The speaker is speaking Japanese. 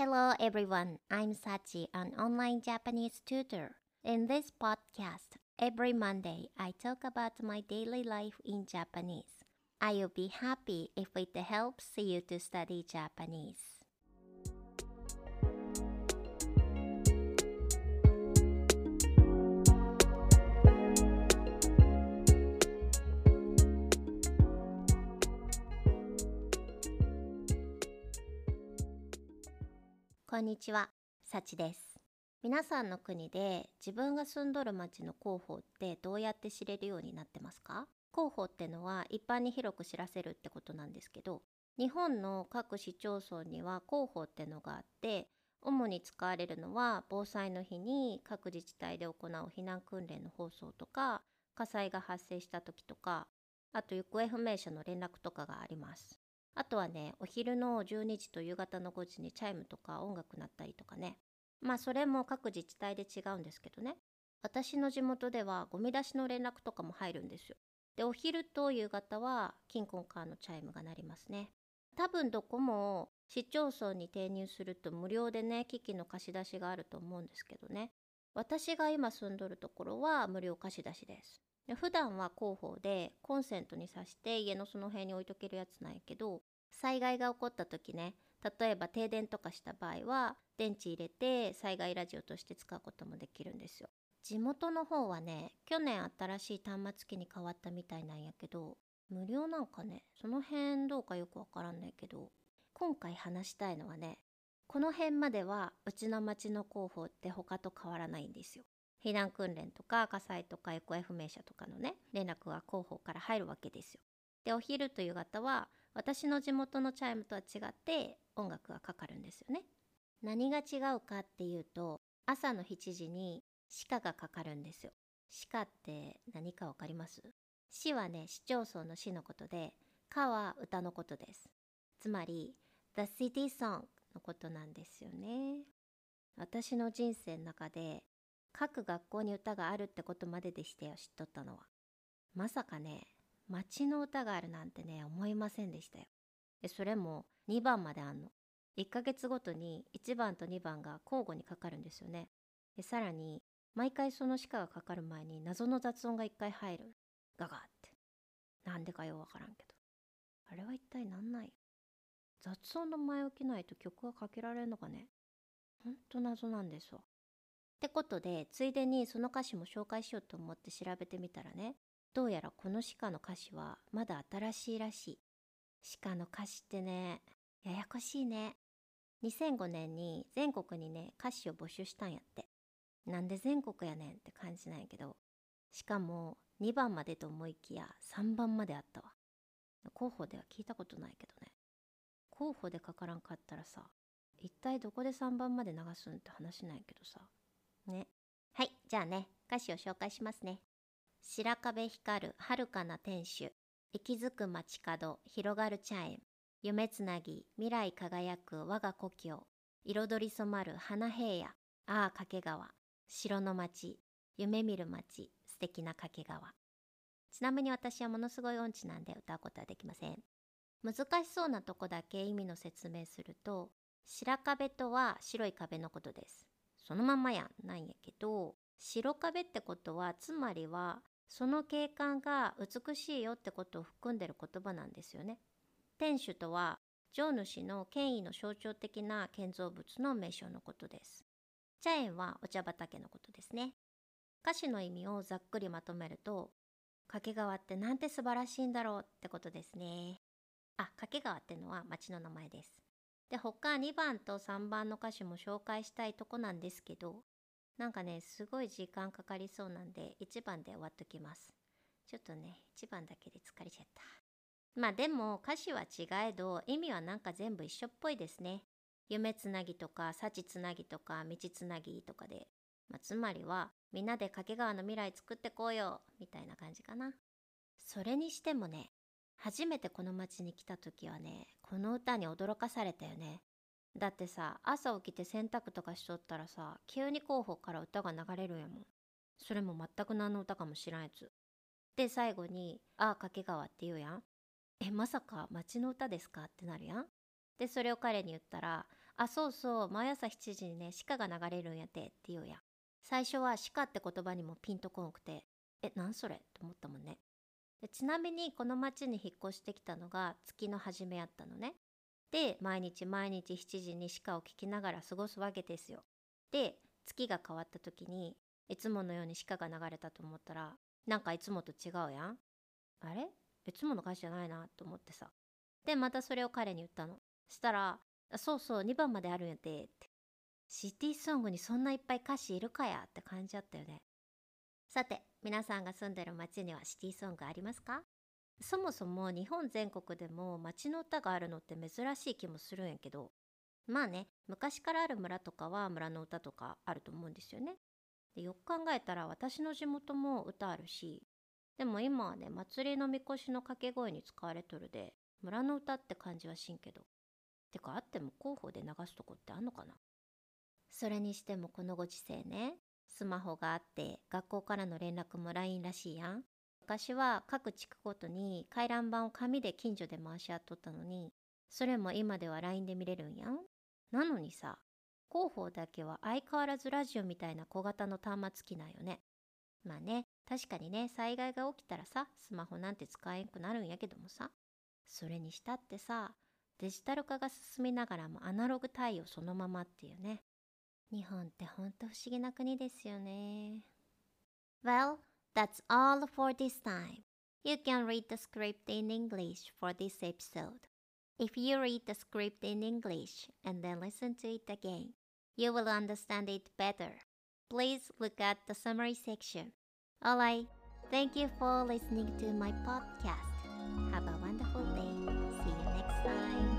Hello everyone, I'm Sachi, an online Japanese tutor. In this podcast, every Monday I talk about my daily life in Japanese. I will be happy if it helps you to study Japanese. こんにちは、さちです。皆さんの国で自分が住んどる町の広報ってどうやって知れるようになってますか？広報ってのは一般に広く知らせるってことなんですけど、日本の各市町村には広報ってのがあって、主に使われるのは防災の日に各自治体で行う避難訓練の放送とか、火災が発生した時とか、あと行方不明者の連絡とかがあります。あとはね、お昼の12時と夕方の5時にチャイムとか音楽鳴ったりとかね。まあそれも各自治体で違うんですけどね。私の地元ではゴミ出しの連絡とかも入るんですよ。で、お昼と夕方はキンコンカーのチャイムが鳴りますね。多分どこも市町村に転入すると無料でね、機器の貸し出しがあると思うんですけどね。私が今住んどるところは無料貸し出しです。で普段は広報でコンセントに挿して家のその辺に置いとけるやつなんやけど災害が起こった時ね例えば停電とかした場合は電池入れて災害ラジオとして使うこともできるんですよ地元の方はね去年新しい端末機に変わったみたいなんやけど無料なんかねその辺どうかよくわからんないけど今回話したいのはねこの辺まではうちの町の広報って他と変わらないんですよ避難訓練とか火災とか行方不明者とかのね連絡が広報から入るわけですよ。でお昼と夕方は私の地元のチャイムとは違って音楽がかかるんですよね。何が違うかっていうと朝の7時に鹿がかかるんですよ。鹿って何かわかります？市はね市町村の市のことで歌は歌のことです。つまり The City Song のことなんですよね。私の人生の中で各学校に歌があるってことまででしたよ知っとったのは。まさかね町の歌があるなんてね思いませんでしたよ。でそれも2番まであんの。1ヶ月ごとに1番と2番が交互にかかるんですよね。でさらに毎回その鹿がかかる前に謎の雑音が1回入る。ガガって。なんでかようわからんけど。あれは一体なんなんよ雑音の前置きないと曲がかけられるのかねほんと謎なんですわ。ってことでついでにその歌詞も紹介しようと思って調べてみたらねどうやらこの鹿の歌詞はまだ新しいらしい。鹿の歌詞ってねややこしいね。2005年に全国にね歌詞を募集したんやって。なんで全国やねんって感じなんやけどしかも2番までと思いきや3番まであったわ。候補では聞いたことないけどね。候補でかからんかったらさ一体どこで3番まで流すんって話なんやけどさ。ね。はい、じゃあね、歌詞を紹介しますね。白壁光る遥かな天守、息づく街角、広がるチャイム、夢つなぎ、未来輝く。我が故郷、彩り染まる花平野、ああ掛川、城の街、夢見る街、素敵な掛川。ちなみに私はものすごい音痴なんで歌うことはできません。難しそうなとこだけ意味の説明すると、白壁とは白い壁のことです。そのままやんなんやけど白壁ってことはつまりはその景観が美しいよってことを含んでる言葉なんですよね。天守とは城主の権威の象徴的な建造物の名称のことです。茶園はお茶畑のことですね。歌詞の意味をざっくりまとめると掛川ってなんて素晴らしいんだろうってことですね。あ、掛川ってのは町の名前です。で他2番と3番の歌詞も紹介したいとこなんですけどなんかねすごい時間かかりそうなんで1番で終わっときます。ちょっとね1番だけで疲れちゃった。まあでも歌詞は違えど意味はなんか全部一緒っぽいですね。夢つなぎとか幸つなぎとか道つなぎとかで、まあ、つまりはみんなで掛川の未来作ってこうよみたいな感じかな。それにしてもね初めてこの町に来た時はねこの歌に驚かされたよね。だってさ朝起きて洗濯とかしとったらさ急に候補から歌が流れるんやもん。それも全く何の歌かも知らんやつ。で最後に「ああ掛川」って言うやん。えまさか町の歌ですかってなるやん。でそれを彼に言ったら「あ、そうそう、毎朝7時にね、鹿が流れるんやてって言うやん。最初は鹿って言葉にもピンとこんくて、え、なんそれ？と思ったもんね。でちなみにこの町に引っ越してきたのが月の初めやったのね。で、毎日毎日7時に鹿を聞きながら過ごすわけですよ。で、月が変わった時に、いつものように鹿が流れたと思ったら、なんかいつもと違うやん。あれ？いつもの歌詞じゃないなと思ってさ。で、またそれを彼に言ったの。したら、そうそう、2番まであるんやて、って。シティソングにそんないっぱい歌詞いるかやって感じだったよね。さて、皆さんが住んでる街にはシティソングありますか？そもそも日本全国でも街の歌があるのって珍しい気もするんやけど、まあね、昔からある村とかは村の歌とかあると思うんですよね。でよく考えたら私の地元も歌あるし、でも今はね、祭りのみこしの掛け声に使われとるで、村の歌って感じはしんけど。てかあっても広報で流すとこってあんのかな？それにしてもこのご時世ね、スマホがあって学校からの連絡も LINE らしいやん。昔は各地区ごとに回覧板を紙で近所で回し合っとったのに、それも今では LINE で見れるんやん。なのにさ、広報だけは相変わらずラジオみたいな小型の端末機なんよね。まあね、確かにね、災害が起きたらさ、スマホなんて使えんくなるんやけどもさ。それにしたってさ、デジタル化が進みながらもアナログ対応そのままっていうね。Well, that's all for this time. You can read the script in English for this episode. If you read the script in English and then listen to it again, you will understand it better. Please look at the summary section. Alright, thank you for listening to my podcast. Have a wonderful day. See you next time.